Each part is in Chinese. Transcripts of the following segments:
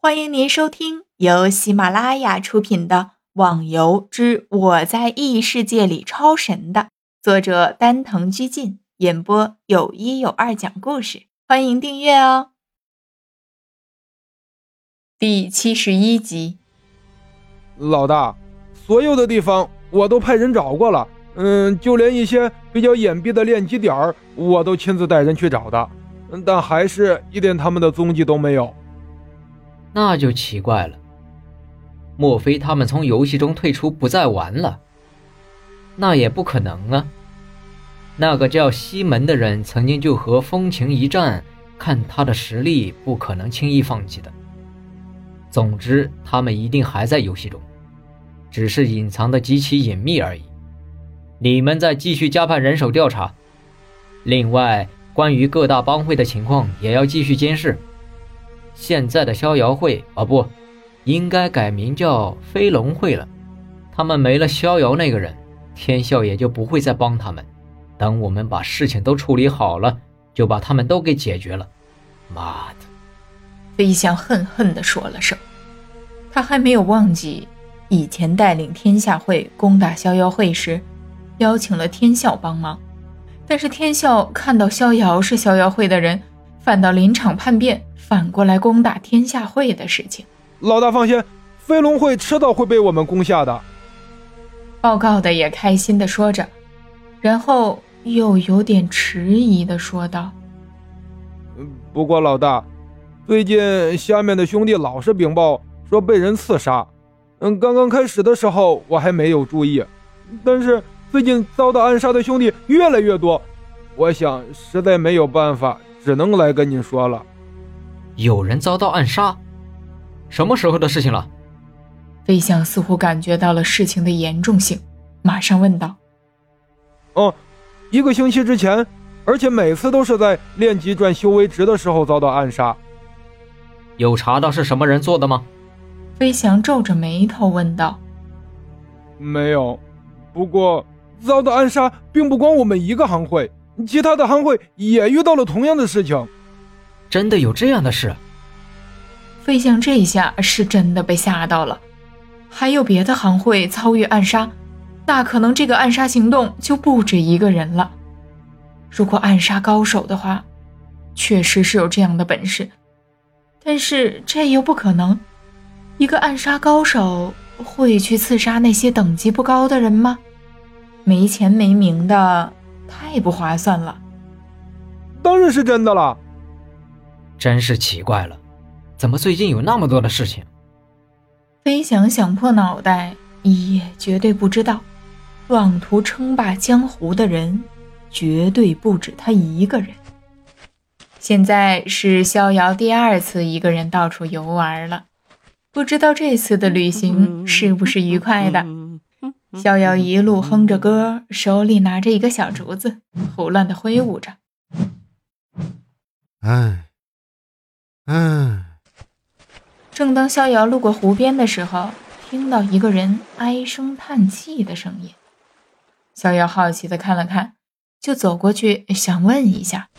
欢迎您收听由喜马拉雅出品的《网游之我在异世界里超神》的作者丹藤居进演播，有一有二讲故事，欢迎订阅哦。第七十一集，老大，所有的地方我都派人找过了，嗯，就连一些比较隐蔽的练级点儿，我都亲自带人去找的，但还是一点他们的踪迹都没有。那就奇怪了，莫非他们从游戏中退出，不再玩了？那也不可能啊！那个叫西门的人曾经就和风情一战，看他的实力，不可能轻易放弃的。总之，他们一定还在游戏中，只是隐藏的极其隐秘而已。你们再继续加派人手调查，另外，关于各大帮会的情况也要继续监视。现在的逍遥会啊，不，应该改名叫飞龙会了。他们没了逍遥那个人，天笑也就不会再帮他们。等我们把事情都处理好了，就把他们都给解决了。妈的！飞翔恨恨地说了声。他还没有忘记以前带领天下会攻打逍遥会时，邀请了天笑帮忙。但是天笑看到逍遥是逍遥会的人，反倒临场叛变。反过来攻打天下会的事情，老大放心，飞龙会迟早会被我们攻下的。报告的也开心的说着，然后又有点迟疑的说道：“不过老大，最近下面的兄弟老是禀报说被人刺杀。嗯，刚刚开始的时候我还没有注意，但是最近遭到暗杀的兄弟越来越多，我想实在没有办法，只能来跟你说了。”有人遭到暗杀，什么时候的事情了？飞翔似乎感觉到了事情的严重性，马上问道：“哦，一个星期之前，而且每次都是在练级转修为值的时候遭到暗杀。有查到是什么人做的吗？”飞翔皱着眉头问道：“没有，不过遭到暗杀并不光我们一个行会，其他的行会也遇到了同样的事情。”真的有这样的事？飞象这一下是真的被吓到了。还有别的行会遭遇暗杀，那可能这个暗杀行动就不止一个人了。如果暗杀高手的话，确实是有这样的本事，但是这又不可能。一个暗杀高手会去刺杀那些等级不高的人吗？没钱没名的，太不划算了。当然是真的了。真是奇怪了，怎么最近有那么多的事情？飞翔想破脑袋也绝对不知道，妄图称霸江湖的人绝对不止他一个人。现在是逍遥第二次一个人到处游玩了，不知道这次的旅行是不是愉快的。逍遥一路哼着歌，手里拿着一个小竹子，胡乱的挥舞着。哎。嗯，正当逍遥路过湖边的时候，听到一个人唉声叹气的声音。逍遥好奇的看了看，就走过去想问一下：“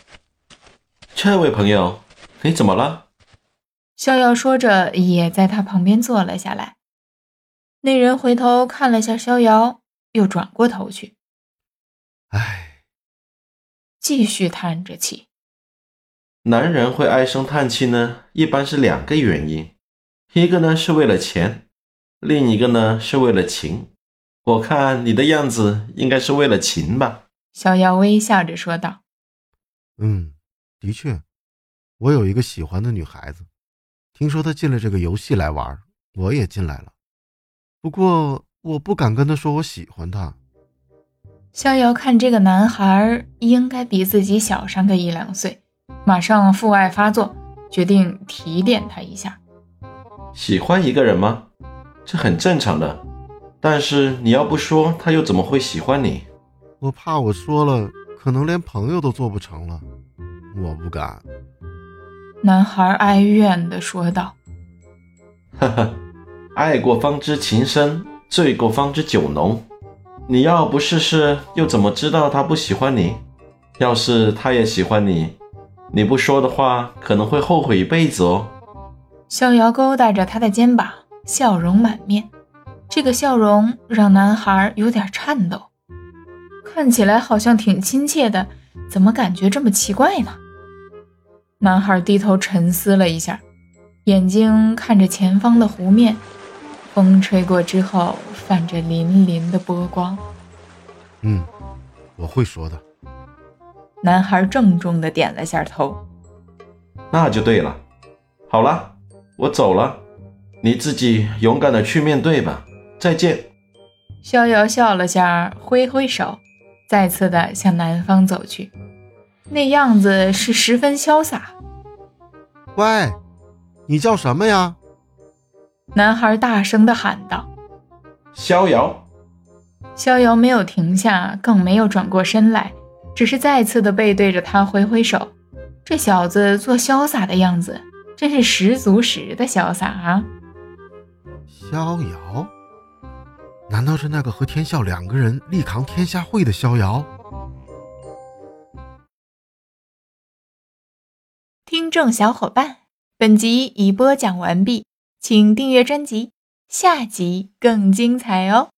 这位朋友，你怎么了？”逍遥说着，也在他旁边坐了下来。那人回头看了下逍遥，又转过头去，唉，继续叹着气。男人会唉声叹气呢，一般是两个原因，一个呢是为了钱，另一个呢是为了情。我看你的样子应该是为了情吧？逍遥微笑着说道。嗯，的确，我有一个喜欢的女孩子，听说她进了这个游戏来玩，我也进来了。不过我不敢跟她说我喜欢她。逍遥看这个男孩应该比自己小上个一两岁。马上父爱发作，决定提点他一下。喜欢一个人吗？这很正常的。但是你要不说，他又怎么会喜欢你？我怕我说了，可能连朋友都做不成了。我不敢。男孩哀怨地说道：“呵呵，爱过方知情深，醉过方知酒浓。你要不试试，又怎么知道他不喜欢你？要是他也喜欢你？”你不说的话，可能会后悔一辈子哦。逍遥勾搭着他的肩膀，笑容满面。这个笑容让男孩有点颤抖，看起来好像挺亲切的，怎么感觉这么奇怪呢？男孩低头沉思了一下，眼睛看着前方的湖面，风吹过之后泛着粼粼的波光。嗯，我会说的。男孩郑重地点了下头。那就对了。好了，我走了，你自己勇敢的去面对吧。再见。逍遥笑了下，挥挥手，再次的向南方走去，那样子是十分潇洒。喂，你叫什么呀？男孩大声的喊道。逍遥。逍遥没有停下，更没有转过身来，只是再次的背对着他挥挥手。这小子做潇洒的样子，真是十足十的潇洒啊！逍遥，难道是那个和天笑两个人力扛天下会的逍遥？听众小伙伴，本集已播讲完毕，请订阅专辑，下集更精彩哦！